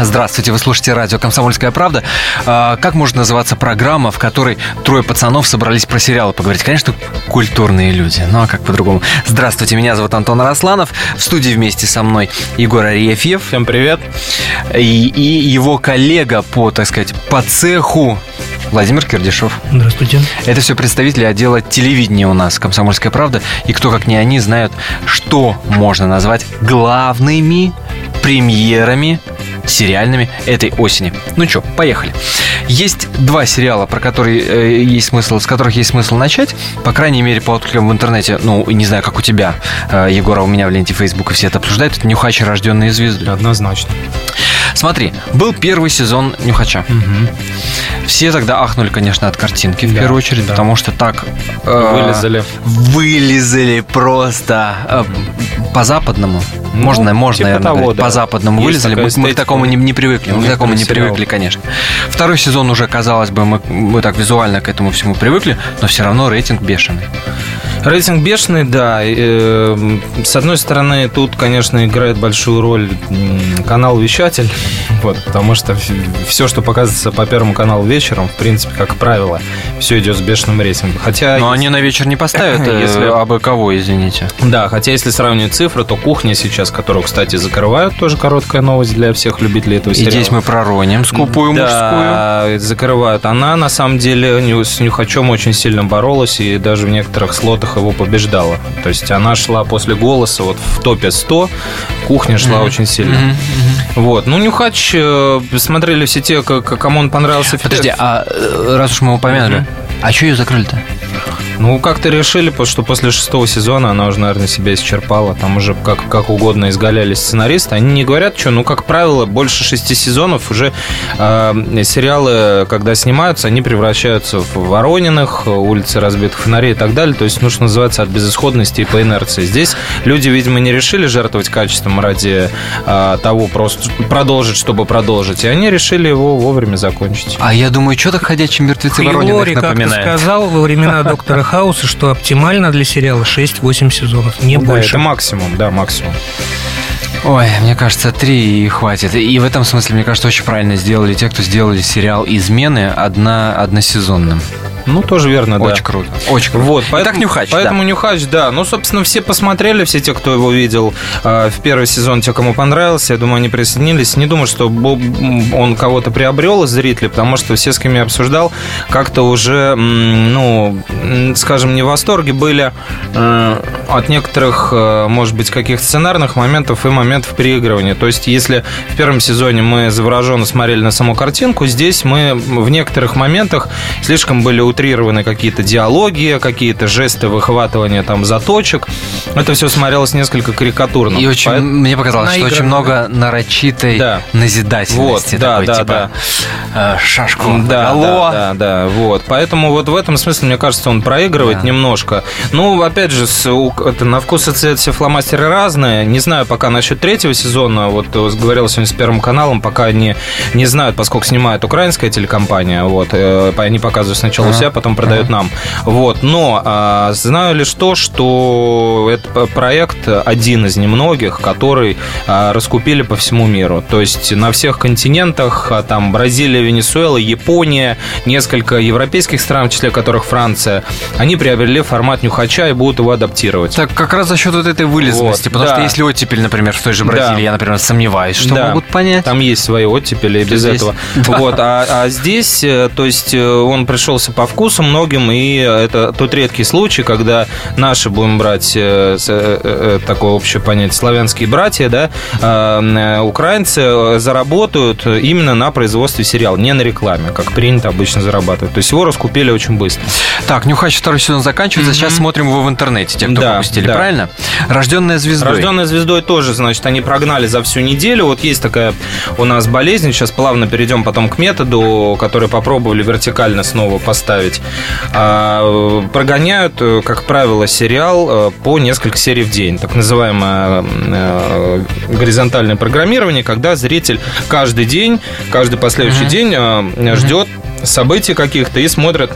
Здравствуйте, вы слушаете радио «Комсомольская правда». А, как может называться программа, в которой трое пацанов собрались про сериалы поговорить? Конечно, культурные люди. Ну, а как по-другому? Здравствуйте, меня зовут Антон Росланов. В студии вместе со мной Егор Арефьев. Всем привет. И, и его коллега по, так сказать, по цеху Владимир Кирдишов. Здравствуйте. Это все представители отдела телевидения у нас, «Комсомольская правда». И кто, как не они, знают, что можно назвать главными премьерами сериальными этой осени. Ну что, поехали. Есть два сериала, про которые э, есть смысл, с которых есть смысл начать. По крайней мере, по откликам в интернете, ну, не знаю, как у тебя, э, Егора, у меня в ленте Фейсбука все это обсуждают. Это «Нюхач. Рожденные звезды». Однозначно. Смотри, был первый сезон «Нюхача». Угу. Все тогда ахнули, конечно, от картинки в Да, первую очередь, да. потому что так... э, Вылезали. Вылезали просто э, по-западному. Ну, можно, можно, типа наверное, того, да. По-западному Есть вылезали. такая Мы, мы к такому не, не привыкли. Мы к такому не сериалы. привыкли, конечно. Второй сезон уже, казалось бы, мы, мы так визуально к этому всему привыкли, но все равно рейтинг бешеный. Рейтинг бешеный, да. И, э, С одной стороны, тут, конечно, играет большую роль канал-вещатель, вот, потому что все, что показывается по Первому каналу вечером, в принципе, как правило, все идет с бешеным рейтингом. Хотя, Но они на вечер не поставят, э, Если- абы кого, извините. да, хотя если сравнивать цифры, то кухня сейчас, которую, кстати, закрывают, тоже короткая новость для всех любителей этого И сериала. здесь мы пророним скупую мужскую. да, закрывают. Она, на самом деле, с Нюхачом очень сильно боролась и даже в некоторых слотах его побеждала. То есть она шла после голоса вот в топе 100, кухня шла очень сильно. Мгм. Вот. Ну, Нюхач, э, смотрели все те, кому он понравился. Подожди, а э, раз уж мы его упомянули, а что ее закрыли-то? Ну, как-то решили, потому что после шестого сезона она уже, наверное, себя исчерпала. Там уже как, как угодно изгалялись сценаристы. Они не говорят, что, ну, как правило, больше шести сезонов уже э, сериалы, когда снимаются, они превращаются в Ворониных, улицы разбитых фонарей и так далее. То есть, ну, что называется, от безысходности и по инерции. Здесь люди, видимо, не решили жертвовать качеством ради э, того, просто продолжить, чтобы продолжить. И они решили его вовремя закончить. А я думаю, что так ходячие мертвецы Ворониных Филори как-то напоминает. сказал во времена доктора Хауса, что оптимально для сериала 6-8 сезонов, не Да, больше. это максимум, да, максимум. Ой, мне кажется, три и хватит. И в этом смысле, мне кажется, очень правильно сделали те, кто сделали сериал «Измены» одна, односезонным. Ну, тоже верно, да. Очень круто. Очень круто. Вот, Итак, «Нюхач», Поэтому Нюхач, да. Ну, собственно, все посмотрели, все те, кто его видел э, в первый сезон, те, кому понравился, я думаю, они присоединились. Не думаю, что он кого-то приобрел из зрителей, потому что все, с кем я обсуждал, как-то уже, ну, скажем, не в восторге были э, от некоторых, э, может быть, каких-то сценарных моментов и моментов переигрывания. То есть, если в первом сезоне мы завороженно смотрели на саму картинку, здесь мы в некоторых моментах слишком были утрированы какие-то диалоги, какие-то жесты выхватывания там заточек. Это все смотрелось несколько карикатурно. И очень, Поэт- мне показалось, что очень много нарочитой Да. назидательности. Вот, да, такой, да, типа, э, шашку. Да, Алло. да, да, да, вот. Поэтому вот в этом смысле, мне кажется, он проигрывает Да. немножко. Ну, опять же, с- у- это, на вкус и цвет все фломастеры разные. Не знаю пока насчет третьего сезона. Вот э, говорил сегодня с Первым каналом, пока они не знают, поскольку снимает украинская телекомпания. Вот, э, они показывают сначала у Ага. Потом продают нам. Вот, но а, знаю лишь то, что это п- проект один из немногих, который а, раскупили по всему миру. То есть на всех континентах, а, там Бразилия, Венесуэла, Япония, несколько европейских стран, в числе которых Франция, они приобрели формат нюхача и будут его адаптировать. Так как раз за счет вот этой вылезанности. Вот, потому да. что если оттепель, например, в той же Да. Бразилии, я, например, сомневаюсь, что Да. могут понять. Там есть свои оттепели без Здесь- этого. Да. Вот, а, а здесь, э, то есть, э, он пришелся по вкусу многим, и это тот редкий случай, когда наши, будем брать э, э, э, такое общее понятие, славянские братья, да, украинцы заработают именно на производстве сериала, не на рекламе, как принято обычно зарабатывать. То есть его раскупили очень быстро. Так, Нюхач второй сезон заканчивается. Сейчас смотрим его в интернете, те, кто Да, пропустили, да. правильно? Рожденная звездой. Рожденная звездой тоже, значит, они прогнали за всю неделю. Вот есть такая у нас болезнь. Сейчас плавно перейдем потом к методу, который попробовали вертикально снова поставить. А, Прогоняют, э, как правило, сериал э, по несколько серий в день. Так называемое э, горизонтальное программирование, когда зритель каждый день, каждый последующий Мгм. день ждет событий каких-то и смотрят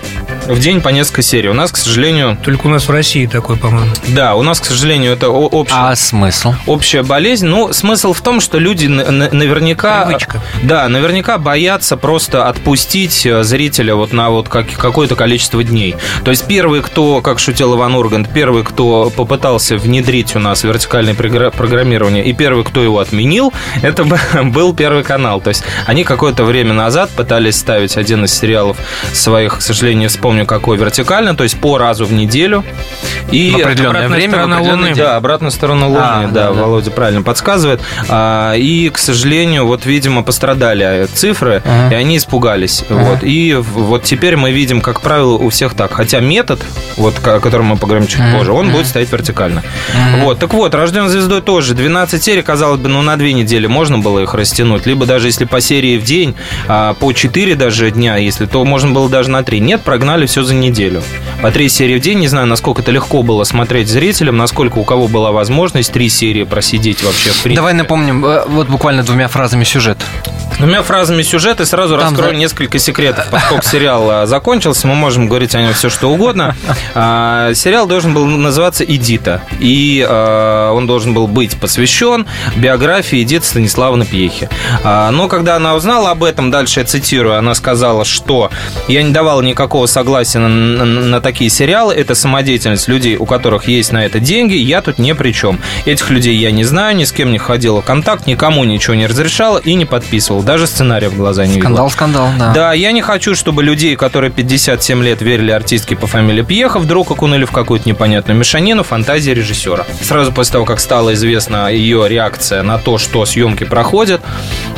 в день по несколько серий. У нас, к сожалению... Только у нас в России такой, по-моему. Да, у нас, к сожалению, это о- общее А смысл? общая болезнь. Ну, смысл в том, что люди на- на- наверняка... Привычка. Да, наверняка боятся просто отпустить э, зрителя вот на вот как, какое-то количество дней. То есть первый, кто, как шутил Иван Ургант, первый, кто попытался внедрить у нас вертикальное програ- программирование, и первый, кто его отменил, это был Первый канал. То есть они какое-то время назад пытались ставить один из сериалов своих, к сожалению, вспомню какой, вертикально, то есть по разу в неделю. И В определенное время, в сторона определенный Луны. да, обратная сторона Луны, А, да, да, да. Володя правильно подсказывает. А, И, к сожалению, вот, видимо, пострадали цифры, Ага. и они испугались. Вот. И в- вот теперь мы видим, как правило, у всех так. Хотя метод, вот, о котором мы поговорим чуть Мгм. позже, он будет стоять вертикально. Вот. Так вот, «Рожден звездой» тоже. 12 серий, казалось бы, ну, на две недели можно было их растянуть. Либо даже если по серии в день, а, по 4 даже дня, если, то можно было даже на 3. Нет, прогнали все за неделю. По 3 серии в день. Не знаю, насколько это легко было смотреть зрителям, насколько у кого была возможность 3 серии просидеть вообще в. Давай напомним, э, вот буквально двумя фразами сюжет. Двумя фразами сюжет и сразу Там раскрою за- несколько секретов. Поскольку сериал а, закончился, мы можем говорить о нем все, что угодно. А, Сериал должен был называться «Эдита». И а, он должен был быть посвящен биографии Эдиты Станиславовны Пьехи. Но когда она узнала об этом, дальше я цитирую, она сказала, что я не давала никакого согласия на, на- на такие сериалы. Это самодеятельность людей, у которых есть на это деньги. Я тут ни при чем. Этих людей я не знаю, ни с кем не ходила в контакт, никому ничего не разрешала и не подписывала. Даже сценария в глаза не видела. Скандал, скандал, да. Да, я не хочу, чтобы людей, которые 57 лет верили артистке по фамилии Пьеха, вдруг окунули в какую-то непонятную мешанину фантазии режиссера. Сразу после того, как стала известна ее реакция на то, что съемки проходят,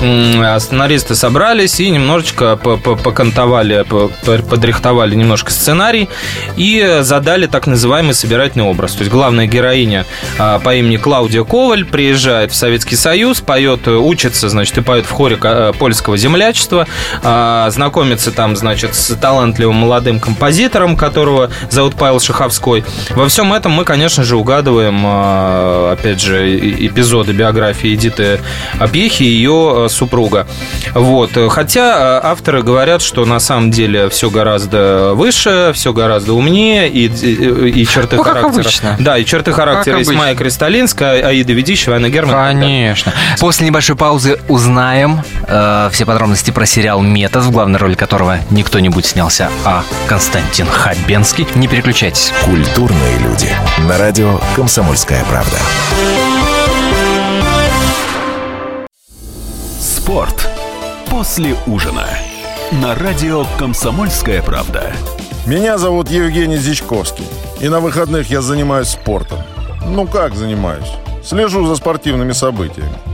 а сценаристы собрались и немножечко по- по- покантовали, по- по- подрихтовали немножко сценарий и задали так называемый собирательный образ. То есть главная героиня а, по имени Клаудия Коваль приезжает в Советский Союз, поет, учится, значит, и поет в хоре э, польского землячества, а, знакомится там, значит, с талантливым молодым композитором, которого зовут Павел Шаховской. Во всем этом мы, конечно же, угадываем, а, опять же, эпизоды биографии Эдиты Апьехи и ее э, супруга. Вот. Хотя э, авторы говорят, что на самом деле все гораздо выше, все гораздо умнее, и, и, и черты Ну, как характера. обычно. Да, и черты характера есть обычно. Майя Кристалинская, Аида Ведищева, Анна Герман. Конечно. После небольшой паузы узнаем э, все подробности про сериал «Метод», в главной роли которого не кто-нибудь снялся, а Константин Хабенский. Не переключайтесь. Культурные люди. На радио «Комсомольская правда». Спорт. После ужина. На радио «Комсомольская правда». Меня зовут Евгений Зичковский. И на выходных я занимаюсь спортом. Ну как занимаюсь? Слежу за спортивными событиями.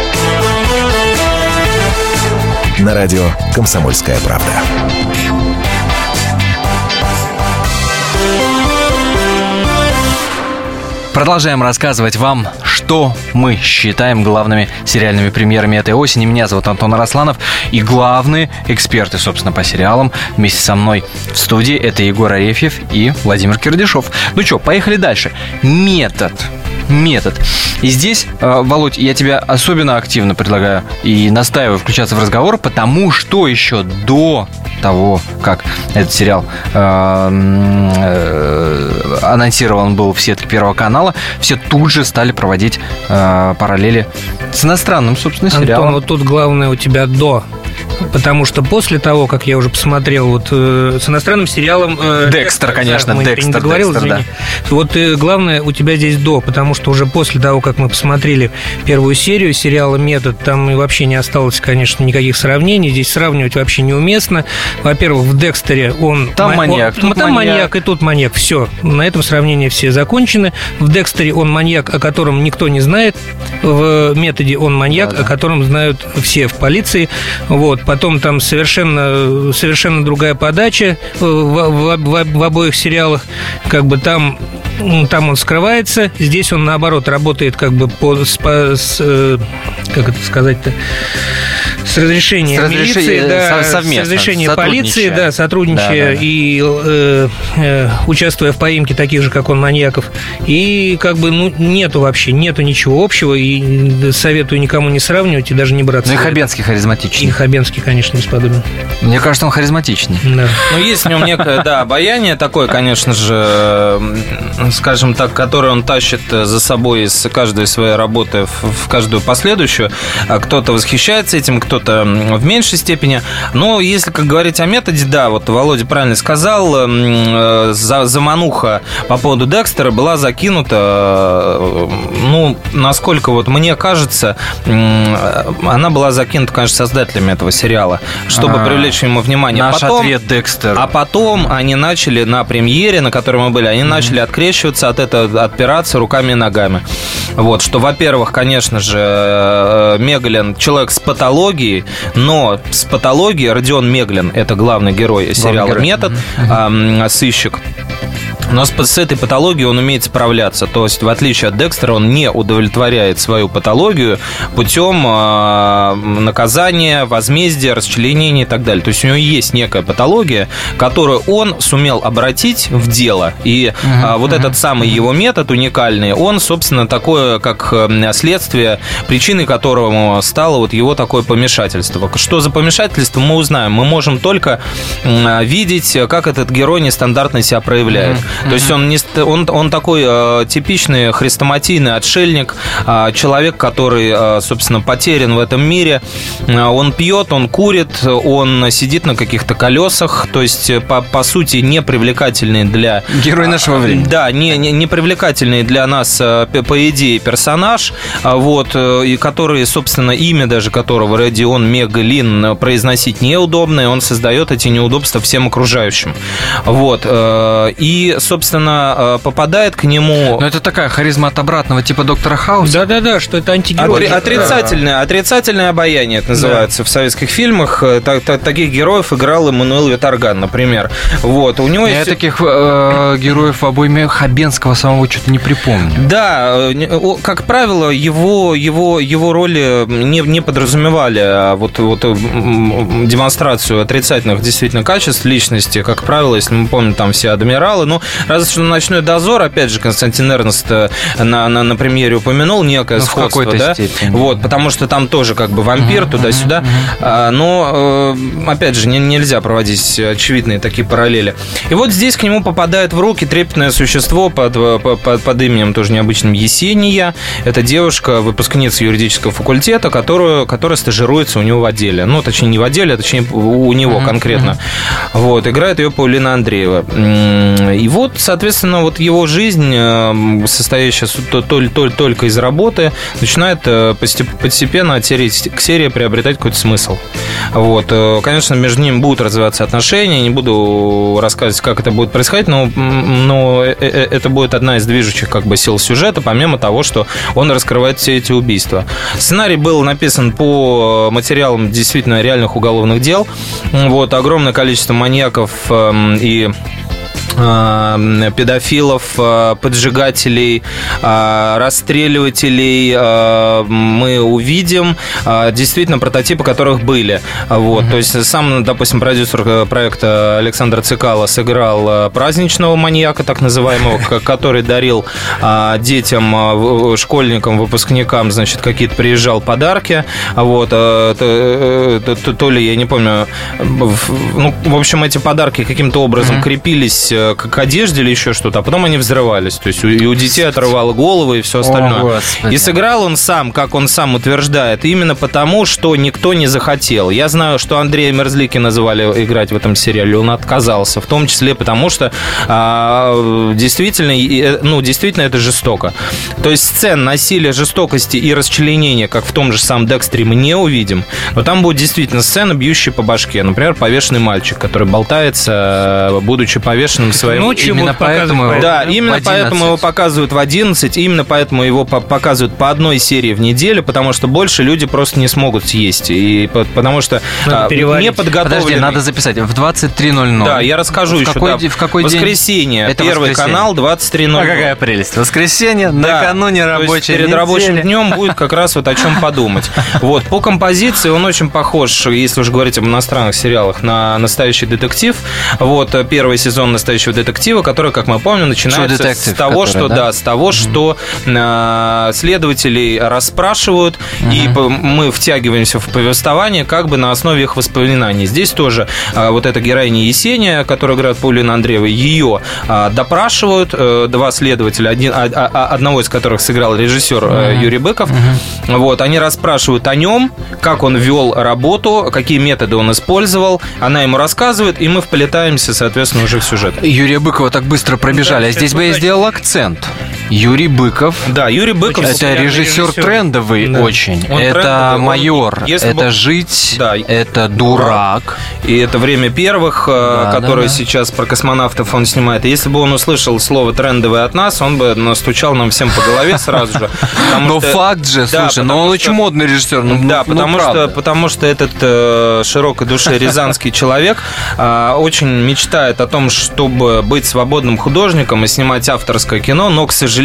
На радио «Комсомольская правда». Продолжаем рассказывать вам, что мы считаем главными сериальными премьерами этой осени. Меня зовут Антон Арасланов. И главные эксперты, собственно, по сериалам вместе со мной в студии это Егор Арефьев и Владимир Кирдишов. Ну что, поехали дальше. Метод. Метод. И здесь, э, Володь, я тебя особенно активно предлагаю и настаиваю включаться в разговор, потому что еще до того, как этот сериал э, э, анонсирован был в сетке Первого канала, все тут же стали проводить параллели с иностранным, собственно, Антон, сериалом. вот тут главное у тебя до. Потому что после того, как я уже посмотрел вот э, с иностранным сериалом... э, Декстер, конечно, мы Декстер, не договорил, Декстер, извини. Вот э, главное у тебя здесь до, потому что уже после того, как мы посмотрели первую серию сериала «Метод», там и вообще не осталось, конечно, никаких сравнений. Здесь сравнивать вообще неуместно. Во-первых, в «Декстере» он... Там ма- маньяк, он- тут там маньяк. маньяк, и тут маньяк. Все. На этом сравнения все закончены. В «Декстере» он маньяк, о котором никто не знает. В «Методе» он маньяк, Да-да. о котором знают все в полиции. Вот, потом там совершенно, совершенно другая подача в, в, в, в обоих сериалах. Как бы там там он скрывается, здесь он наоборот работает как бы по, с, по, с, э, как это сказать-то, с разрешения С разрешения, милиции, да, совместно, с разрешения полиции, да, сотрудничая Да, да, да. и э, э, участвуя в поимке таких же, как он, маньяков. И как бы ну, нету вообще, нету ничего общего, и советую никому не сравнивать и даже не браться. Ну и. Хабенский И харизматичный. Хабенский, конечно, бесподобен. Мне кажется, он харизматичный. Да. Ну, есть в нем некое, да, обаяние такое, конечно же, скажем так, которое он тащит за собой из каждой своей работы в, в каждую последующую. А Кто-то восхищается этим, кто-то в меньшей степени. Но если, как говорить о методе, да, вот Володя правильно сказал, м, э, за, замануха по поводу Декстера была закинута, э, ну, насколько вот мне кажется, она была закинута, конечно, создателями этого сериала, чтобы А, привлечь к нему внимание. Наш Потом- ответ Декстер. а потом они начали на премьере, на которой мы были, они начали открещиваться от этого, отпираться руками и ногами. Вот, что, во-первых, конечно же, э, Меглин человек с патологией, но с патологией Родион Меглин, это главный герой сериала герой. «Метод», ам, сыщик, но с, этой патологией он умеет справляться. То есть, в отличие от Декстера, он не удовлетворяет свою патологию путем э, наказания, возмездия, расчленения и так далее. То есть, у него есть некая патология, которую он сумел обратить в дело. И э, вот этот самый его метод уникальный, он, собственно, такое, как следствие, причиной которого стало вот его такое помешательство. Что за помешательство, мы узнаем. Мы можем только м, видеть, как этот герой нестандартно себя проявляет. То есть он, не, он, он такой э, типичный хрестоматийный отшельник, э, человек, который, э, собственно, потерян в этом мире. Э, он пьет, он курит, он сидит на каких-то колесах, то есть, э, по, по сути, не привлекательный для... Герой нашего времени. Да, не, не, не привлекательный для нас, э, по идее, персонаж, вот, э, и который, собственно, имя даже которого Родион Мегалин э, произносить неудобно, и он создает эти неудобства всем окружающим. Вот. э, И, собственно, э, попадает к нему... Но это такая харизма от обратного, типа доктора Хауса. Да-да-да, что это антигерой. Отри- отрицательное, отрицательное обаяние это называется в советских фильмах. Э, та- та- таких героев играл Эммануил Виторган, например. Вот, у него Я есть... таких э, героев в обойме Хабенского самого что-то не припомню. Да, э, как правило, его, его, его роли не, не подразумевали а вот, вот э, демонстрацию отрицательных действительно качеств личности. Как правило, если мы помним, там все адмиралы. Ну, разве что «Ночной дозор», опять же, Константин Эрнст э, на, на, на премьере упомянул некое Ну, в сходство, какой-то да? степени. Вот, потому что там тоже как бы вампир туда-сюда. А, Но, э, опять же, не- нельзя проводить очевидные такие параллели. И вот здесь к нему попадает в руки трепетное существо под, э, по- под, под именем тоже необычным Есения. Это девушка, выпускница юридического факультета, которую, которая стажируется у него в отделе. Ну, точнее, не в отделе, а точнее у него конкретно. Вот, играет ее Паулина Андреева. И вот, соответственно, вот его жизнь, э, состоящая только из работы, начинает э, постеп- постепенно серии к серии приобретать какой-то смысл. Вот. э, Конечно, между ними будут развиваться отношения, не буду рассказывать, как это будет происходить, но, но это будет одна из движущих как бы сил сюжета, помимо того, что он раскрывает все эти убийства. Сценарий был написан по материалам действительно реальных уголовных дел. Вот, огромное количество маньяков эм, и педофилов, э, поджигателей, э, расстреливателей э, мы увидим. Действительно, прототипы которых были. Вот. То есть сам, допустим, продюсер проекта Александр Цикало сыграл праздничного маньяка, так называемого, который дарил детям, школьникам, выпускникам, значит, какие-то приезжал подарки. Вот. то- ли, я не помню, в- ну, в общем, эти подарки каким-то образом крепились к к одежде или еще что-то, а потом они взрывались. То есть у- и у детей отрывало головы и все остальное. Господи. И сыграл он сам, как он сам утверждает, именно потому, что никто не захотел. Я знаю, что Андрея Мерзлики называли играть в этом сериале, он отказался, в том числе потому, что а, действительно, э, ну, действительно это жестоко. То есть сцен насилия, жестокости и расчленения, как в том же самом Декстре, мы не увидим, но там будет действительно сцена, бьющая по башке. Например, повешенный мальчик, который болтается, э, будучи повешенным этим своим. Ночью Именно поэтому его- Да, именно 11. поэтому его показывают в 11, именно поэтому его по- показывают по одной серии в неделю, потому что больше люди просто не смогут съесть. И по- потому что Надо а, не подготовленный... Подожди, надо записать. В 23.00. Да, я расскажу в еще. Какой, да. в какой день? Воскресенье. Это Первый воскресенье. канал, 23.00. А какая прелесть. Воскресенье, Да. накануне рабочей перед недели. рабочим днем будет как раз вот о чем подумать. Вот, по композиции он очень похож, если уже говорить об иностранных сериалах, на «Настоящий детектив». Вот, первый сезон «Настоящего детектива», который, как мы помним, начинается Detective, с того, который, что, да? да, с того, что э, следователей расспрашивают, и п- мы втягиваемся в повествование как бы на основе их воспоминаний. Здесь тоже э, вот эта героиня Есения, которая играет Паулина Андреева, ее э, допрашивают э, два следователя, один, а- а- а- одного из которых сыграл режиссер э, Юрий Быков. Вот, они расспрашивают о нем, как он вел работу, какие методы он использовал. Она ему рассказывает, и мы вплетаемся, соответственно, уже в сюжет. Юрия Быкова так быстро пробежали, а здесь бы я сделал акцент. Юрий Быков. Да, Юрий Быков... Это режиссер режиссер. трендовый Да. очень. Он это трендовый, он- майор. если это бы- жить. Да. Это дурак. И это время первых, э, Да, которое да, да. сейчас про космонавтов он снимает. И если бы он услышал слово трендовый от нас, он бы настучал нам всем по голове сразу же. Но что- факт же, слушай, но потому он очень модный режиссер. Ну, да, ну, потому, что, потому что этот э, широкой души рязанский человек э, очень мечтает о том, чтобы быть свободным художником и снимать авторское кино, но, к сожалению,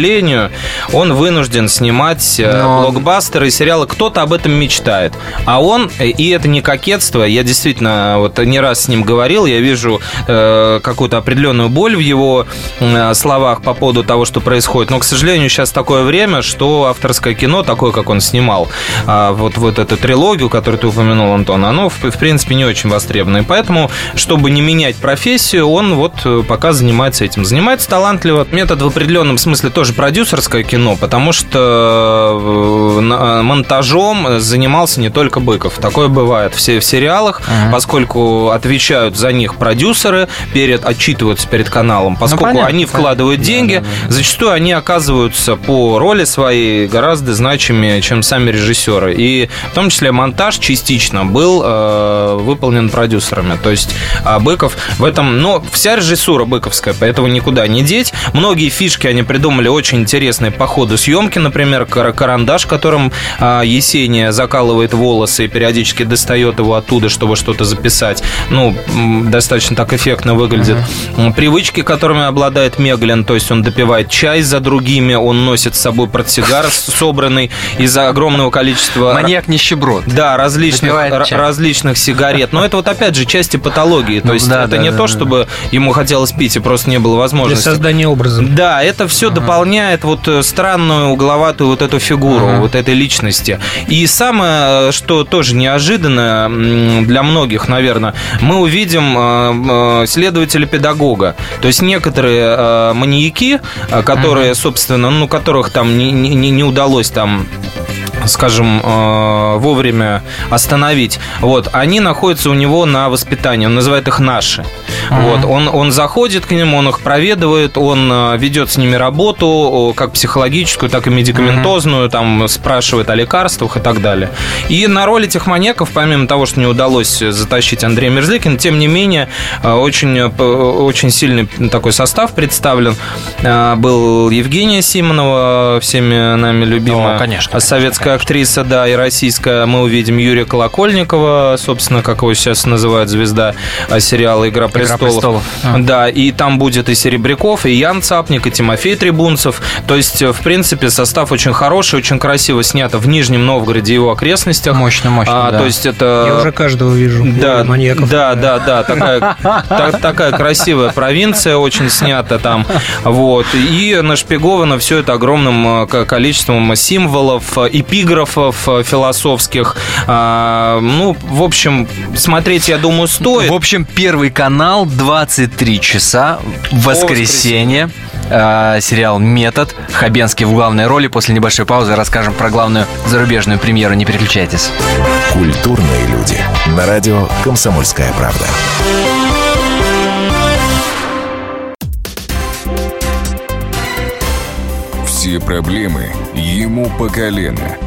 он вынужден снимать э, Но- блокбастеры и сериалы. Кто-то об этом мечтает. А он, э, и это не кокетство, я действительно вот не раз с ним говорил, я вижу э, какую-то определенную боль в его э, словах по поводу того, что происходит. Но, к сожалению, сейчас такое время, что авторское кино, такое, как он снимал, а, вот, вот эту трилогию, которую ты упомянул, Антон, оно, в, в принципе, не очень востребовано. И поэтому, чтобы не менять профессию, он вот э, пока занимается этим. Занимается талантливо. Метод в определенном смысле тоже продюсерское кино, потому что э, на- монтажом занимался не только Быков. Такое бывает все в сериалах, поскольку отвечают за них продюсеры, перед, отчитываются перед каналом, поскольку понятно, они вкладывают деньги, зачастую они оказываются по роли своей гораздо значимее, чем сами режиссеры. И в том числе монтаж частично был э, выполнен продюсерами. То есть а, Быков в этом... Но вся режиссура быковская, поэтому никуда не деть. Многие фишки они придумали очень интересные по ходу съемки. Например, кар- карандаш, которым а, Есения закалывает волосы и периодически достает его оттуда, чтобы что-то записать. Ну, достаточно так эффектно выглядит. М, Привычки, которыми обладает Меглин, то есть он допивает чай за другими, он носит с собой портсигар собранный из-за огромного количества... Маньяк-нищеброд. Да, различных, различных сигарет. Но это вот опять же части патологии. То Ну есть это не то, чтобы ему хотелось пить и просто не было Для возможности. создания образа. Да, это все дополняет вот э, странную угловатую вот эту фигуру, вот этой личности. И самое, э, что тоже неожиданно для многих, наверное, мы увидим э, следователя-педагога. То есть некоторые маньяки, которые, собственно, ну, которых там не- не- не удалось там скажем, э, вовремя остановить, вот, они находятся у него на воспитании, он называет их наши. Вот, он, он заходит к ним, он их проведывает, он э, ведет с ними работу, как психологическую, так и медикаментозную, там спрашивает о лекарствах и так далее. И на роль этих маньяков, помимо того, что не удалось затащить Андрея Мерзликина, тем не менее, э, очень, очень сильный такой состав представлен. Был Евгения Симонова, всеми нами любимая О, конечно, советская актриса, да, и российская. Мы увидим Юрия Колокольникова, собственно, как его сейчас называют, звезда э, сериала «Игра престолов». престолов». А. Да, и там будет и Серебряков, и Ян Цапник, и Тимофей Трибунцев. То есть, э, в принципе, состав очень хороший, очень красиво снято в Нижнем Новгороде и его окрестностях. Мощно, мощно, А, да. То есть это... Я уже каждого вижу. Да, маньяков. да, да, да, такая, та- такая красивая провинция очень снята там, вот, и нашпиговано все это огромным э, ко- количеством символов, э, эпиграфов э, философских, А, ну, в общем, смотреть, я думаю, стоит. В общем, первый канал, 23 часа, в воскресенье. Э, сериал «Метод». Хабенский в главной роли. После небольшой паузы расскажем про главную зарубежную премьеру. Не переключайтесь. Культурные люди. На радио «Комсомольская правда». Все проблемы ему по колено.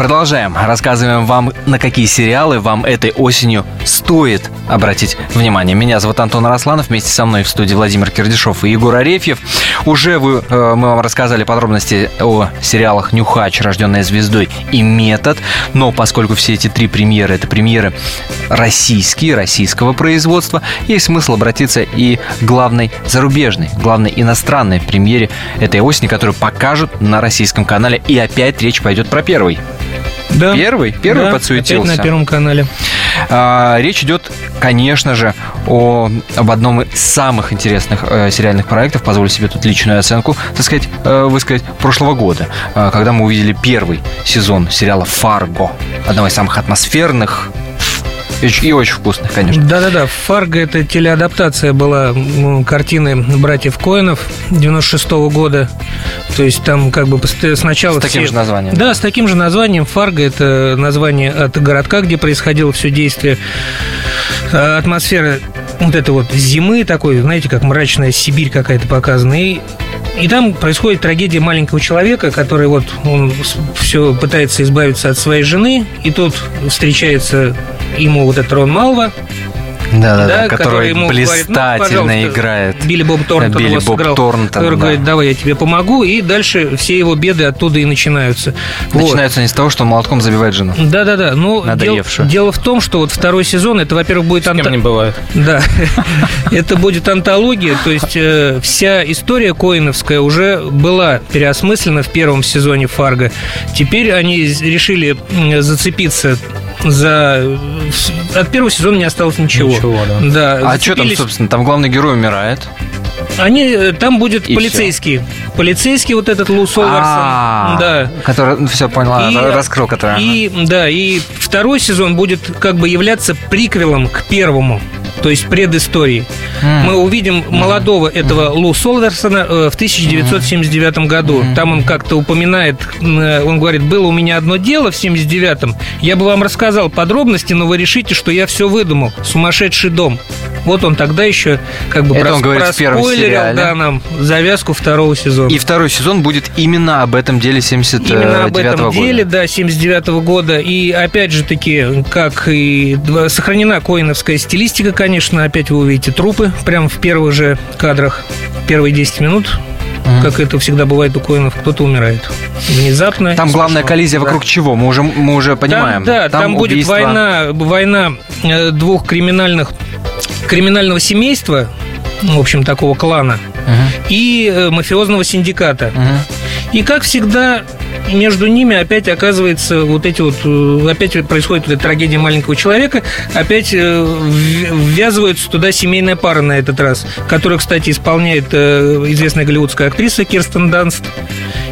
Продолжаем. Рассказываем вам, на какие сериалы вам этой осенью стоит обратить внимание. Меня зовут Антон Росланов. Вместе со мной в студии Владимир Кирдишов и Егор Арефьев. Уже вы, э, мы вам рассказали подробности о сериалах «Нюхач», «Рожденная звездой» и «Метод». Но поскольку все эти три премьеры – это премьеры российские, российского производства, есть смысл обратиться и к главной зарубежной, главной иностранной премьере этой осени, которую покажут на российском канале. И опять речь пойдет про первый. Да. Первый? Первый Да, подсуетился. Опять на Первом канале. А, речь идет, конечно же, о, об одном из самых интересных э, сериальных проектов, позволю себе тут личную оценку, так сказать, э, высказать, прошлого года, э, когда мы увидели первый сезон сериала «Фарго», одного из самых атмосферных и, и очень вкусных, конечно. Да-да-да, «Фарго» — это телеадаптация была м, картины братьев Коинов 96 года. То есть там как бы сначала... С таким все- же названием. Да, с таким же названием. «Фарго» — это название от городка, где происходило все действие. А, Атмосфера вот этой вот зимы такой, знаете, как мрачная Сибирь какая-то показана. И и там происходит трагедия маленького человека, который вот он все пытается избавиться от своей жены, и тут встречается ему вот этот Рон Малва, Да-да-да, да, который, ему говорит, ну, блистательно играет. Билли Боб Торнтон Билли его Боб сыграл, Торнтон, который да. говорит, давай я тебе помогу, и дальше все его беды оттуда и начинаются. Вот. Начинаются они с того, что он молотком забивает жену. Да-да-да. Ну, дело, Надоевшую. дело в том, что вот второй сезон, это, во-первых, будет... С кем анто- не бывает. Да, это будет антология, то есть э, вся история коиновская уже была переосмыслена в первом сезоне Фарго. Теперь они решили зацепиться за... От первого сезона не осталось ничего. Ничего, да. А что там, зацепились- собственно, там главный герой умирает. Они, э, там будет И полицейский. Полицейский вот этот Лу Солверсон. А, Да. Который, все поняла, И- раскрыл, который... И, да, и второй сезон будет как бы являться приквелом к первому. То есть предысторией. М. Мы увидим молодого этого Лу Солверсона э, в 1979 году. Там он как-то упоминает, э, он говорит, было у меня одно дело в 79-м. Я бы вам рассказал подробности, но вы решите, что я все выдумал. Сумасшедший дом. Вот он тогда еще как бы Это он говорит в первом проспойлерил, сериале. да, нам завязку второго сезона. И второй сезон будет именно об этом деле 79 Именно об года. этом деле, да, 79 года. И опять же таки, как и сохранена коиновская стилистика, конечно, опять вы увидите трупы прямо в первых же кадрах. Первые 10 минут, как это всегда бывает у коинов, кто-то умирает. Внезапно. Там главная коллизия Да. вокруг чего? Мы уже, мы уже понимаем. Там, да, там, будет убийство. война, война э, двух криминальных криминального семейства, в общем, такого клана, Мгм, и э, мафиозного синдиката. мгм. И как всегда между ними опять оказывается вот эти вот э, опять происходит вот эта трагедия маленького человека, опять э, ввязывается туда семейная пара на этот раз, которую, кстати, исполняет э, известная голливудская актриса Кирстен Данст,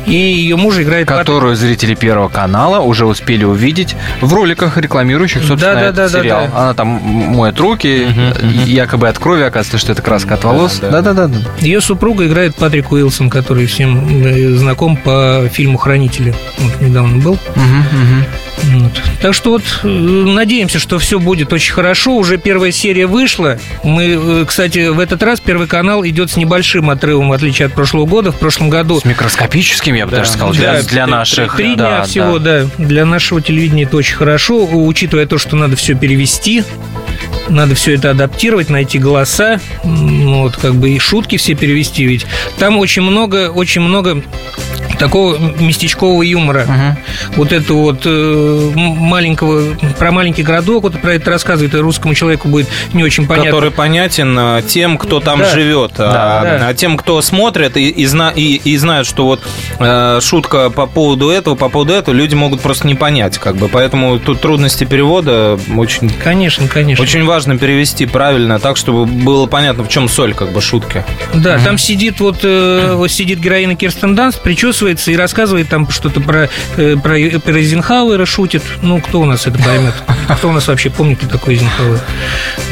и ее муж играет Патрик- Которую зрители Первого канала уже успели увидеть в роликах, рекламирующих, собственно, Да, да, этот да, да, сериал. да. Она там моет руки, и- якобы от крови, оказывается, что это краска от волос. да. Да-да-да. Ее супруга играет Патрик Уилсон, который всем знаком по фильму «Хранители». Вот недавно был. Мгм, мгм. Вот. Так что вот э, надеемся, что все будет очень хорошо. Уже первая серия вышла. Мы, э, кстати, в этот раз Первый канал идет с небольшим отрывом, в отличие от прошлого года. В прошлом году С микроскопическим, я бы даже сказал, для, Да, для наших. Три да, дня да. всего, да. Для нашего телевидения это очень хорошо, учитывая то, что надо все перевести. Надо все это адаптировать, найти голоса, вот как бы и шутки все перевести, ведь там очень много, очень много такого местечкового юмора. Вот это вот э, маленького, про маленький городок, вот про это рассказывает, и русскому человеку будет не очень понятно. Который понятен э, тем, кто там Да. живет. а, Да. а тем, кто смотрит и, и, зна- и, и знают, что вот э, шутка по поводу этого, по поводу этого, люди могут просто не понять. Как бы. Поэтому тут трудности перевода очень, Конечно, конечно. очень важно перевести правильно, так, чтобы было понятно, в чем соль как бы шутки. Да, там сидит вот, э, вот сидит героиня Кирстен Данст, причесывается и рассказывает там что-то про, э, про, про Эйзенхауэра, шутит. Ну, кто у нас это поймет? Кто у нас вообще помнит, кто такой Эйзенхауэр?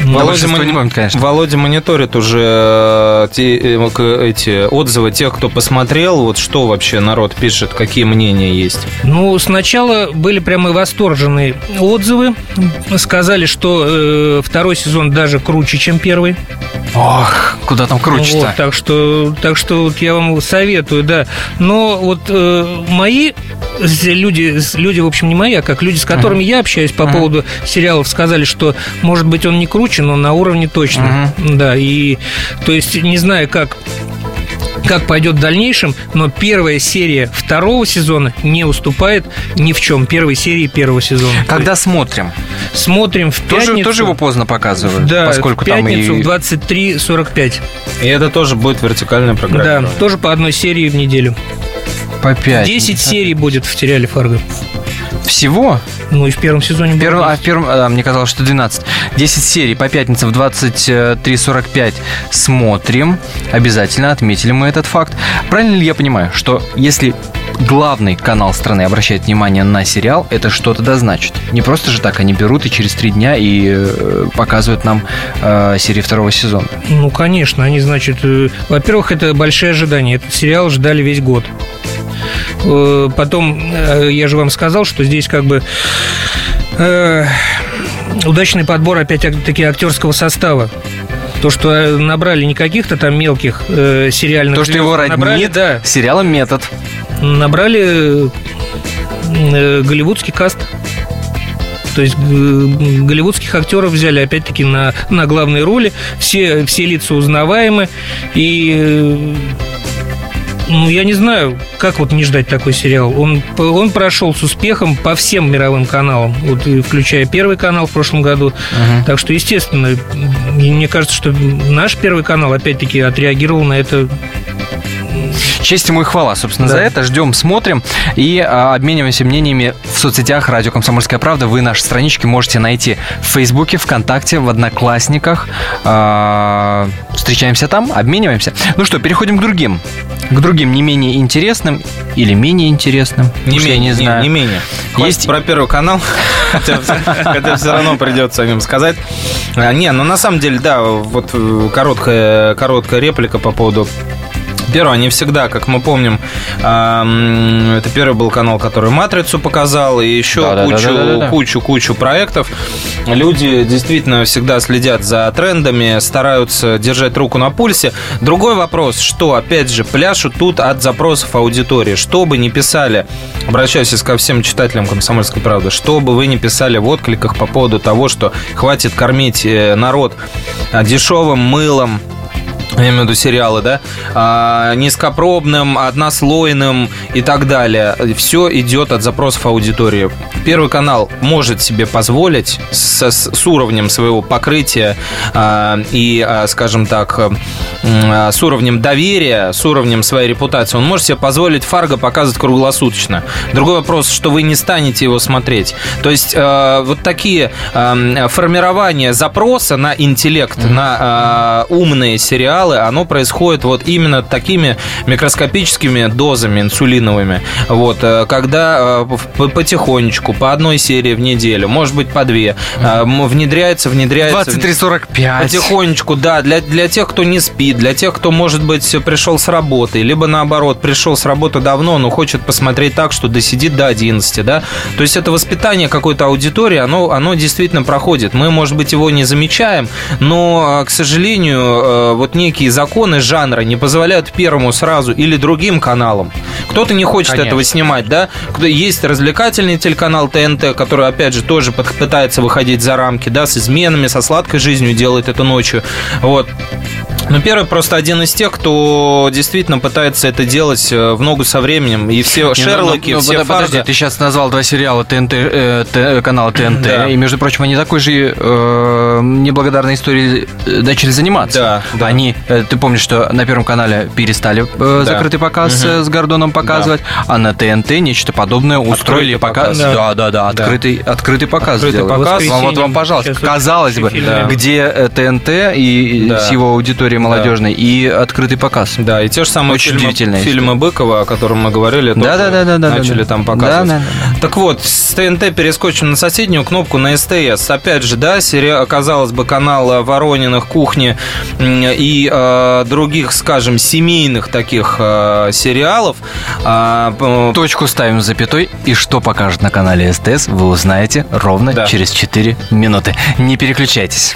Володя, мон- не помнит, конечно. Володя мониторит уже э, те, э, эти отзывы тех, кто посмотрел, вот что вообще народ пишет, какие мнения есть. Ну, сначала были прямо восторженные отзывы. Сказали, что э, второй сезон даже круче, чем первый. Ох, куда там круче-то? Вот, так что, так что вот я вам советую, да. Но вот э, мои люди, люди, в общем, не мои, а как люди, с которыми я общаюсь по поводу сериалов, сказали, что, может быть, он не круче, но на уровне точно. Да, и то есть не знаю, как как пойдет в дальнейшем, но первая серия второго сезона не уступает ни в чем первой серии первого сезона. Когда смотрим? Смотрим в Тоже, пятницу. тоже его поздно показывают? да, поскольку в пятницу там и... в 23.45. И это тоже будет вертикальная программа. Да, тоже по одной серии в неделю. По 5. 10 серий будет в сериале Фарго. Всего? Ну и в первом сезоне было а 10. в первом, а, мне казалось, что 12. 10 серий по пятницам в 23.45 смотрим. Обязательно отметили мы этот факт. Правильно ли я понимаю, что если главный канал страны обращает внимание на сериал, это что-то да значит? Не просто же так они берут и через три дня и э, показывают нам э, серии второго сезона. Ну, конечно, они, значит, э, во-первых, это большие ожидания. Этот сериал ждали весь год. Э, Потом, э, я же вам сказал, что здесь как бы э, удачный подбор, опять-таки, актерского состава. То, что набрали не каких-то там мелких э, сериальных То, что его набрали, роднит да, сериалом «Метод». набрали э, голливудский каст. То есть голливудских актеров взяли опять-таки на, на главные роли. Все, все лица узнаваемы. И ну, я не знаю, как вот не ждать такой сериал. Он, он прошел с успехом по всем мировым каналам, вот, включая Первый канал в прошлом году. Так что, естественно, мне кажется, что наш Первый канал опять-таки отреагировал на это Честь ему и хвала, собственно, Да. за это. Ждем, смотрим и а, обмениваемся мнениями в соцсетях «Радио Комсомольская правда». Вы наши странички можете найти в Фейсбуке, ВКонтакте, в Одноклассниках. А, встречаемся там, обмениваемся. Ну что, переходим к другим. К другим не менее интересным или менее интересным. Не менее, не знаю. не менее. Есть Есть- про первый канал, хотя, хотя все равно придется о нем сказать. А, Не, ну на самом деле, да, вот э, короткая, короткая реплика по поводу Первое, они всегда, как мы помним, это первый был канал, который «Матрицу» показал, и еще Да-да-да-да-да-да. кучу, кучу-кучу проектов. Люди действительно всегда следят за трендами, стараются держать руку на пульсе. Другой вопрос, что, опять же, пляшут тут от запросов аудитории. Что бы ни писали, обращаюсь ко всем читателям «Комсомольской правды», что бы вы ни писали в откликах по поводу того, что хватит кормить э, народ а, дешевым мылом, я имею в виду сериалы, да, а, низкопробным, однослойным и так далее. Все идет от запросов аудитории. Первый канал может себе позволить со- с, уровнем своего покрытия а, и, а, скажем так, а, с уровнем доверия, с уровнем своей репутации, он может себе позволить Фарго показывать круглосуточно. Другой вопрос, что вы не станете его смотреть. То есть э, вот такие э, формирования запроса на интеллект, на э, умные сериалы, оно происходит вот именно такими микроскопическими дозами инсулиновыми. Вот, э, когда э, по- потихонечку, по одной серии в неделю, может быть, по две, э, внедряется, внедряется... 23.45. Потихонечку, да, для, для тех, кто не спит, для тех, кто, может быть, пришел с работы, либо наоборот, пришел с работы давно, но хочет посмотреть так, что досидит до 11, да. То есть это воспитание какой-то аудитории, оно, оно действительно проходит. Мы, может быть, его не замечаем, но, к сожалению, вот некий некие законы жанра не позволяют первому сразу или другим каналам. Кто-то не хочет Конечно. этого снимать, да? Есть развлекательный телеканал ТНТ, который, опять же, тоже под- пытается выходить за рамки, да, с изменами, со сладкой жизнью делает это ночью. Вот. Ну, первый просто один из тех, кто действительно пытается это делать э, в ногу со временем. И все Не, ну, Шерлоки, ну, все под- Подожди, Фарго. ты сейчас назвал два сериала ТНТ, э, Т- канала ТНТ, Да. и, между прочим, они такой же э, неблагодарной историей э, начали заниматься. Да, да. Они, э, ты помнишь, что на Первом канале перестали э, Да. закрытый показ э, с Гордоном показывать, а на ТНТ нечто подобное устроили показ. показ. Да, да, да, Да. открытый, открытый показ Открытый сделали. показ. Вам, вот вам, пожалуйста, казалось бы, да. где ТНТ и и Да. с его аудиторией молодежной, и открытый показ. Да, и те же самые Очень фильмы, фильмы Быкова, о котором мы говорили, тоже Да-да-да-да-да-да. начали там показывать. Да, да, да, Так вот, с ТНТ перескочим на соседнюю кнопку на СТС. Опять же, да, сериал, казалось бы, канал э, Ворониных, Кухни и э, других, скажем, семейных таких э, сериалов. П- Точку ставим запятой, и что покажет на канале СТС, вы узнаете ровно Да. через 4 минуты. Не переключайтесь.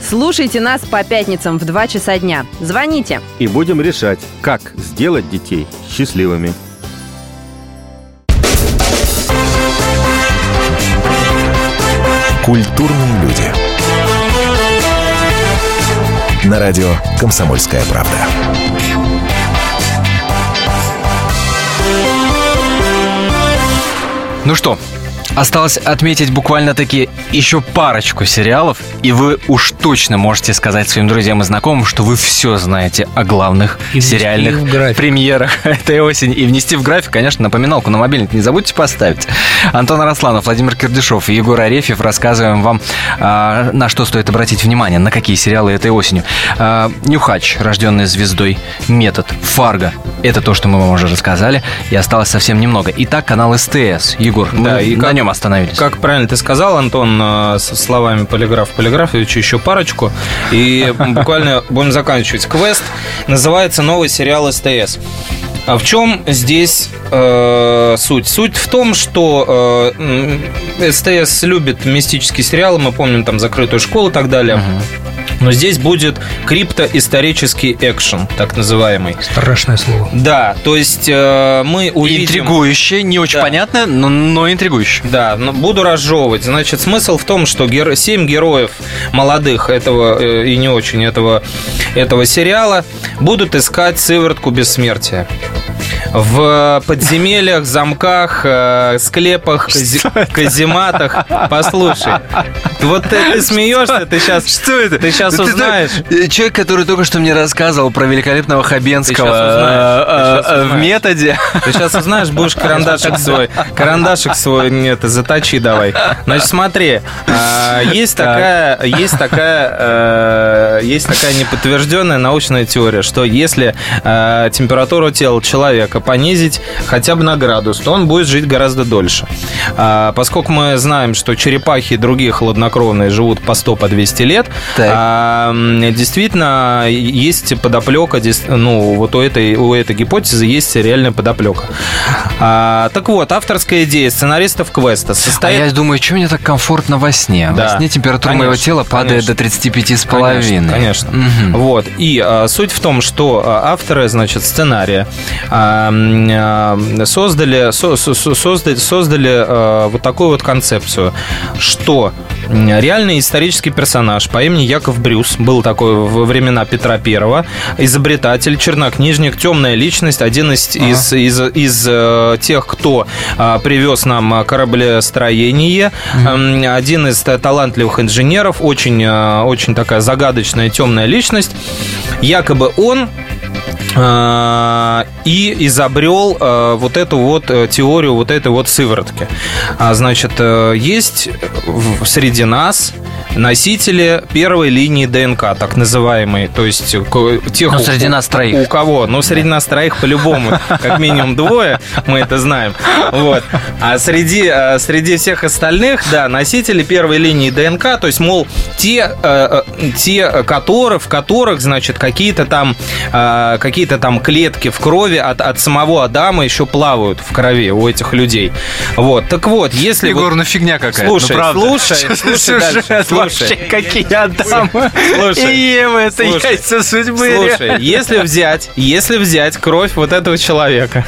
Слушайте нас по пятницам в 2 часа дня. Звоните. И будем решать, как сделать детей счастливыми. Культурные люди. На радио «Комсомольская правда». Ну что, осталось отметить буквально-таки еще парочку сериалов, и вы уж точно можете сказать своим друзьям и знакомым, что вы все знаете о главных И сериальных премьерах этой осени. И внести в график, конечно, напоминалку на мобильник не забудьте поставить. Антон Арасланов, Владимир Кирдышов и Егор Арефьев рассказываем вам, а, на что стоит обратить внимание, на какие сериалы этой осенью. А, Нюхач, рожденный звездой, Метод, Фарго. Это то, что мы вам уже рассказали, и осталось совсем немного. Итак, канал СТС. Егор, мы Да, и на как- нем остановились. Как правильно ты сказал, Антон, э, со словами полиграф Полиграфович, еще парочку. И буквально будем заканчивать. Квест называется новый сериал СТС. А в чем здесь э, суть? Суть в том, что э, СТС любит мистические сериалы, мы помним там закрытую школу и так далее. Но здесь будет криптоисторический экшен, так называемый. Страшное слово. Да, то есть э, мы увидим... Интригующе, не очень Да. понятно, но, но интригующе. Да, но буду разжевывать. Значит, смысл в том, что геро... семь героев молодых этого э, и не очень этого, этого сериала будут искать сыворотку бессмертия. В подземельях, замках, э, склепах, казематах. Послушай, вот ты, ты смеешься, ты сейчас, Что это? ты сейчас узнаешь. знаешь, э, Человек, который только что мне рассказывал про великолепного Хабенского э, в методе. Ты сейчас узнаешь, будешь карандашик свой, карандашик свой, нет, заточи давай. Значит, смотри, есть такая, есть такая, есть такая неподтвержденная научная теория, что если температуру тела человека понизить хотя бы на градус, то он будет жить гораздо дольше. А, Поскольку мы знаем, что черепахи и другие хладнокровные живут по 100 по 200 лет, Так. а, действительно есть подоплека, ну вот у этой у этой гипотезы есть реальная подоплека. А, так вот, авторская идея сценаристов квеста А состоит я думаю, что мне так комфортно во сне? Да. Во сне температура моего Конечно, тела падает конечно. до 35 с половиной. Конечно. конечно. Вот. И а, суть в том, что а, авторы, значит, сценария а, а, создали, со- со- со- создали, создали а, вот такую вот концепцию, что реальный исторический персонаж по имени Яков Брюс, был такой во времена Петра Первого, изобретатель, чернокнижник, темная личность, один из, из, из, из, э, тех, кто а, привез нам а, кораблестроение, М, один из та- талантливых инженеров, очень, а, очень такая загадочная темная личность. Якобы он э, и изобрел э, вот эту вот э, теорию вот этой вот сыворотки. А, Значит, э, есть среди нас носители первой линии ДНК, так называемые, то есть э, тех, Ну, у- среди нас троих. у кого? Ну, среди нас троих по-любому, как минимум двое, мы это знаем. Вот. А среди, среди всех остальных, да, носители первой линии ДНК, то есть, мол, те, те которые, в которых, значит, какие-то там, э, какие-то там клетки в крови от, от самого Адама еще плавают в крови у этих людей. Вот. Так вот, если... Егор, вот- ну фигня какая-то. Слушай, ну, правда. слушай, слушай дальше, слушай. какие Адам Слушай, и Ева, это слушай, яйца судьбы. Слушай, если взять, если взять кровь вот этого человека,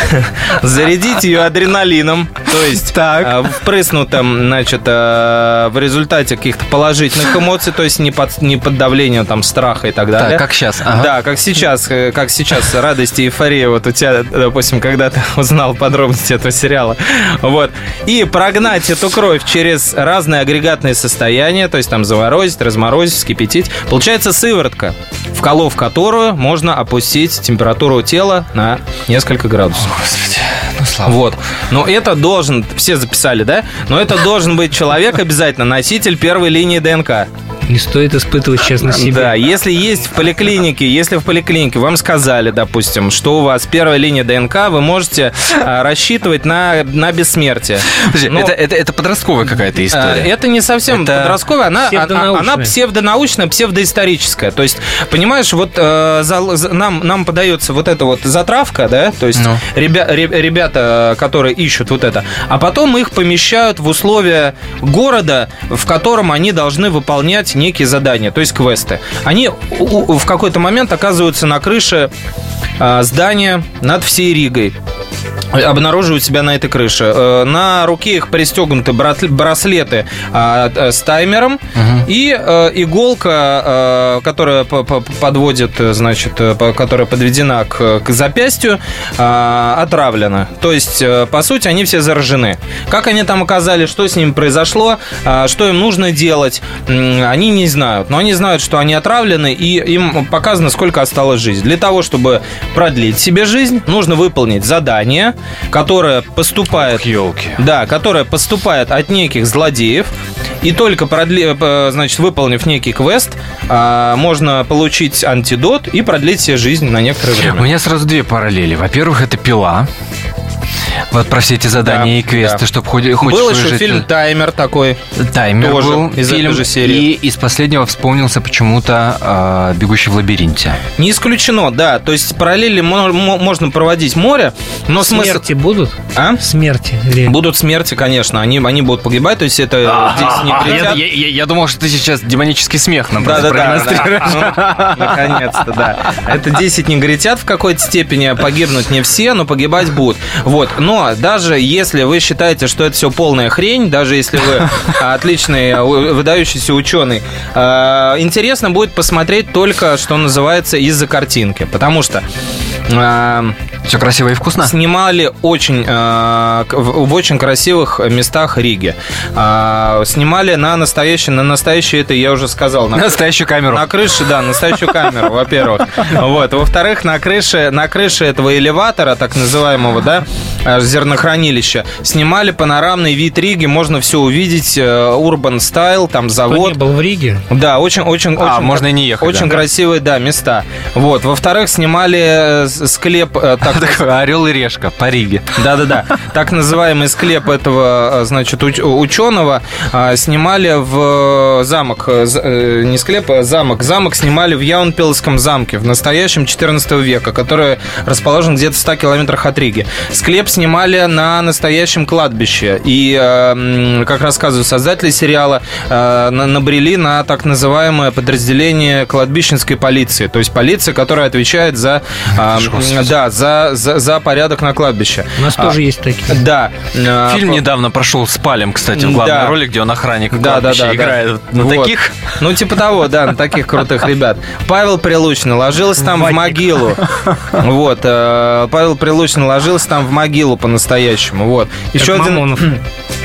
зарядить ее адреналином, то есть а, впрыснутым, значит, а, в результате каких-то положительных эмоций, то есть не под, не под давлением там страха и так далее. Так, как сейчас. ага. Да, как сейчас, как сейчас радость и эйфория вот у тебя, допустим, когда ты узнал подробности этого сериала. Вот. И прогнать эту кровь через разные агрегатные состояния, то есть там заморозить, разморозить, вскипятить. Получается сыворотка, вколов которую можно опустить температуру тела на несколько градусов. Ну, слава Вот. Но это должен, все записали, да? Но это должен быть человек обязательно, носитель первой линии ДНК. Не стоит испытывать сейчас на себе. Да, если есть в поликлинике, если в поликлинике вам сказали, допустим, что у вас первая линия ДНК, вы можете а, рассчитывать на, на бессмертие. Подожди, Но- это, это, это подростковая какая-то А, история. Это не совсем Это подростковая, она, она, псевдонаучная. она псевдонаучная, псевдоисторическая. То есть, понимаешь, вот э, за- за- нам, нам подается вот эта вот затравка, да, то есть Ну. ребя- ре- ребята, которые ищут вот это, а потом их помещают в условия города, в котором они должны выполнять некие задания, то есть квесты. Они в какой-то момент оказываются на крыше а, здания над всей Ригой обнаруживают себя на этой крыше. Э, На руке их пристегнуты браслеты а, э, с таймером и э, иголка, которая по- по- подводит, значит, которая подведена к, запястью, а, отравлена. То есть, по сути, они все заражены. Как они там оказались, что с ними произошло, а, что им нужно делать, они не знают. Но они знают, что они отравлены, и им показано, сколько осталось жизни. Для того, чтобы продлить себе жизнь, нужно выполнить задание, которое поступает... елки. Да, которая поступает от неких злодеев. И только продли, э, значит, выполнив некий квест, а, можно получить антидот и продлить себе жизнь на некоторое У время. меня сразу две параллели. Во-первых, это пила. Вот про все эти задания Да, и квесты, да. чтобы хочешь Был выжить. еще фильм «Таймер» такой. Таймер тоже был из этой фильм, же серии. и из последнего вспомнился почему-то э, «Бегущий в лабиринте». Не исключено, да. То есть параллели мо- мо- можно проводить море, но смысл... Смерти будут? А? Смерти. Или... Будут смерти, конечно. Они, они будут погибать, то есть это здесь не А, я, кричат. я- я- я думал, что ты сейчас демонический смех нам Да, да, да, продемонстрируешь. да. Ну, Наконец-то, да. Это 10 негритят в какой-то степени. Погибнут не все, но погибать будут. Вот. Но даже если вы считаете, что это все полная хрень, даже если вы отличный, э, выдающийся ученый, э, интересно будет посмотреть только, что называется, из-за картинки. Потому что Все красиво и вкусно. Снимали очень, э, в очень красивых местах Риги. А, Снимали на настоящей, на настоящей, это я уже сказал, на, Настоящую камеру. на крыше, да, настоящую камеру, во-первых. Вот. Во-вторых, на крыше, на крыше этого элеватора, так называемого, да, э, зернохранилища, снимали панорамный вид Риги, можно все увидеть, э, urban style, там Кто завод. не был в Риге? Да, очень, очень, А, очень, можно и не ехать, Очень да. красивые, да, места. Вот. Во-вторых, снимали э, с- склеп, э, так Такой орел и решка по Риге. да-да-да. Так называемый склеп этого, э, значит, уч- ученого а, снимали в замок. э, э, Не склеп, а замок. Замок снимали в Яунпилском замке в настоящем 14 века, который расположен где-то в 100 километрах от Риги. Склеп снимали на настоящем кладбище. И, э, как рассказывают создатели сериала, э, на- набрели на так называемое подразделение кладбищенской полиции. То есть полиция, которая отвечает за, а, да, за, за, за порядок на кладбище. У нас А, тоже есть такие. Да. э, Фильм по- недавно прошел с Палем, кстати, в главной Да. роли, где он охранник Да, да, да, да. играет. На Вот. таких Ну, типа того, да, на таких крутых ребят. Павел Прилучный ложился там в Ватник. могилу. Вот. э, Павел Прилучный ложился там в могилу по-настоящему. Вот. Еще Как один... Мамонов.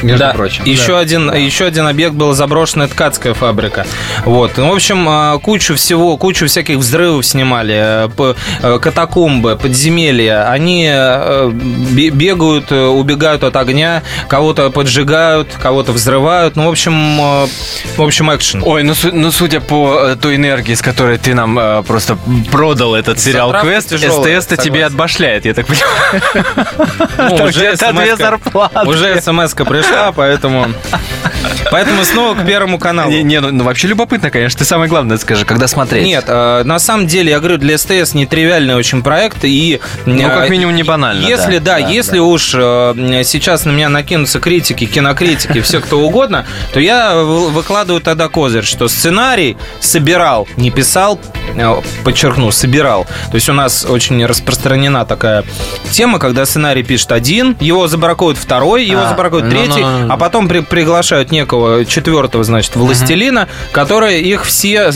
Между да. прочим. Еще, один, еще один объект был заброшенная ткацкая фабрика. Вот. Ну, в общем, а, кучу всего, кучу всяких взрывов снимали, э, э, катакомбы, подземелья. Они э, бе- бегают, убегают от огня, кого-то поджигают, кого-то взрывают. Ну, в общем, в общем, экшен. Ой, ну, ну, судя по той энергии, с которой ты нам просто продал этот сериал Заправка Квест, СТС-то тебе отбашляет, я так понимаю. Ну, уже две смс-ка- зарплаты. Уже смс пришла, поэтому... Поэтому снова к Первому каналу. Не, не, ну, ну, вообще любопытно, конечно. Ты самое главное скажи, когда смотреть. Нет, э, на самом деле, я говорю, для СТС нетривиальный очень проект, и... Ну, э, как минимум, не банально, Если, да. да, Да, если уж э, сейчас на меня накинутся критики, кинокритики, все кто угодно, то я вы- выкладываю тогда козырь, что сценарий собирал, не писал, э, подчеркну, собирал. То есть у нас очень распространена такая тема, когда сценарий пишет один, его забракуют второй, его А, забракуют ну, третий, ну, ну. а потом при- приглашают некого четвертого, значит, властелина, который их все э,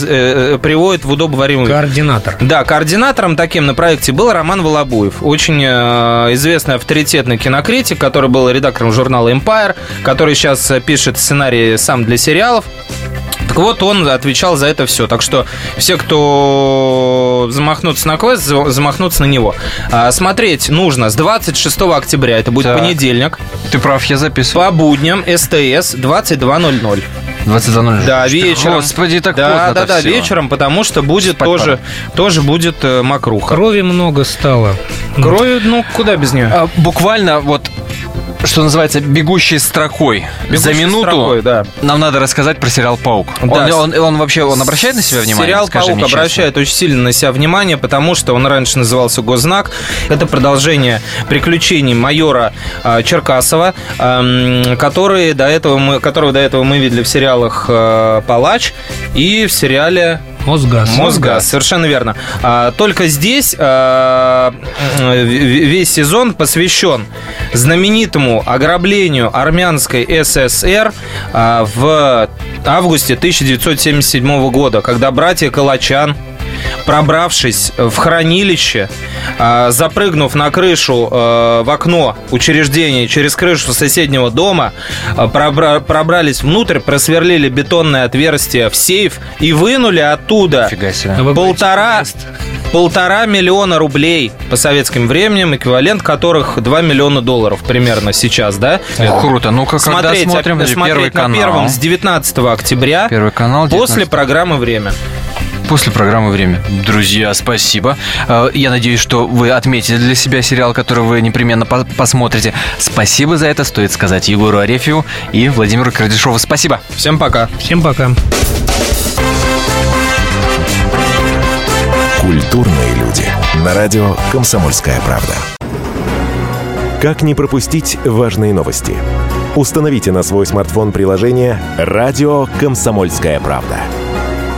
э, приводит в удобоваримый Координатор. да, координатором таким на проекте был Роман Волобуев, очень э, известный авторитетный кинокритик, который был редактором журнала Empire, который сейчас э, пишет сценарии сам для сериалов. Вот, он отвечал за это все. Так что все, кто замахнутся на квест, за- замахнутся на него. А, смотреть нужно с 26 октября, это будет Так. понедельник, Ты прав, я записывал. по будням СТС 22.00. 22.00. Да, вечером. Господи, так да, поздно да, да, вечером, потому что будет Спать тоже, тоже будет э, мокруха. Крови много стало. Крови, ну, куда без нее? А, буквально вот что называется, бегущей строкой. За Бегущей минуту строкой, да. нам надо рассказать про сериал «Паук». Да. Он, он- он вообще, он обращает на себя внимание? Сериал Скажи «Паук» обращает очень сильно на себя внимание, потому что он раньше назывался «Госзнак». Это продолжение приключений майора э, Черкасова, эм, который до этого мы, которого до этого мы видели в сериалах э, «Палач» и в сериале Мосгаз. Мосгаз, совершенно верно. А, Только здесь а, весь сезон посвящен знаменитому ограблению армянской ССР а, в августе 1977 года, когда братья Калачан пробравшись в хранилище, а, запрыгнув на крышу, а, в окно учреждения через крышу соседнего дома, а, пробра- пробрались внутрь, просверлили бетонное отверстие в сейф и вынули оттуда полтора, полтора миллиона рублей по советским временем, эквивалент которых 2 миллиона долларов примерно сейчас, да? Ох, круто. Ну-ка, когда Смотреть, смотрим, смотреть Первый на канал. первом с 19 октября Первый канал. после 19. программы «Время». После программы «Время». Друзья, спасибо. Э, Я надеюсь, что вы отметили для себя сериал, который вы непременно по- посмотрите. Спасибо за это, стоит сказать Егору Арефьеву и Владимиру Кардишову. Спасибо. Всем пока. Всем пока. Культурные люди. На радио «Комсомольская правда». Как не пропустить важные новости? Установите на свой смартфон приложение «Радио Комсомольская правда».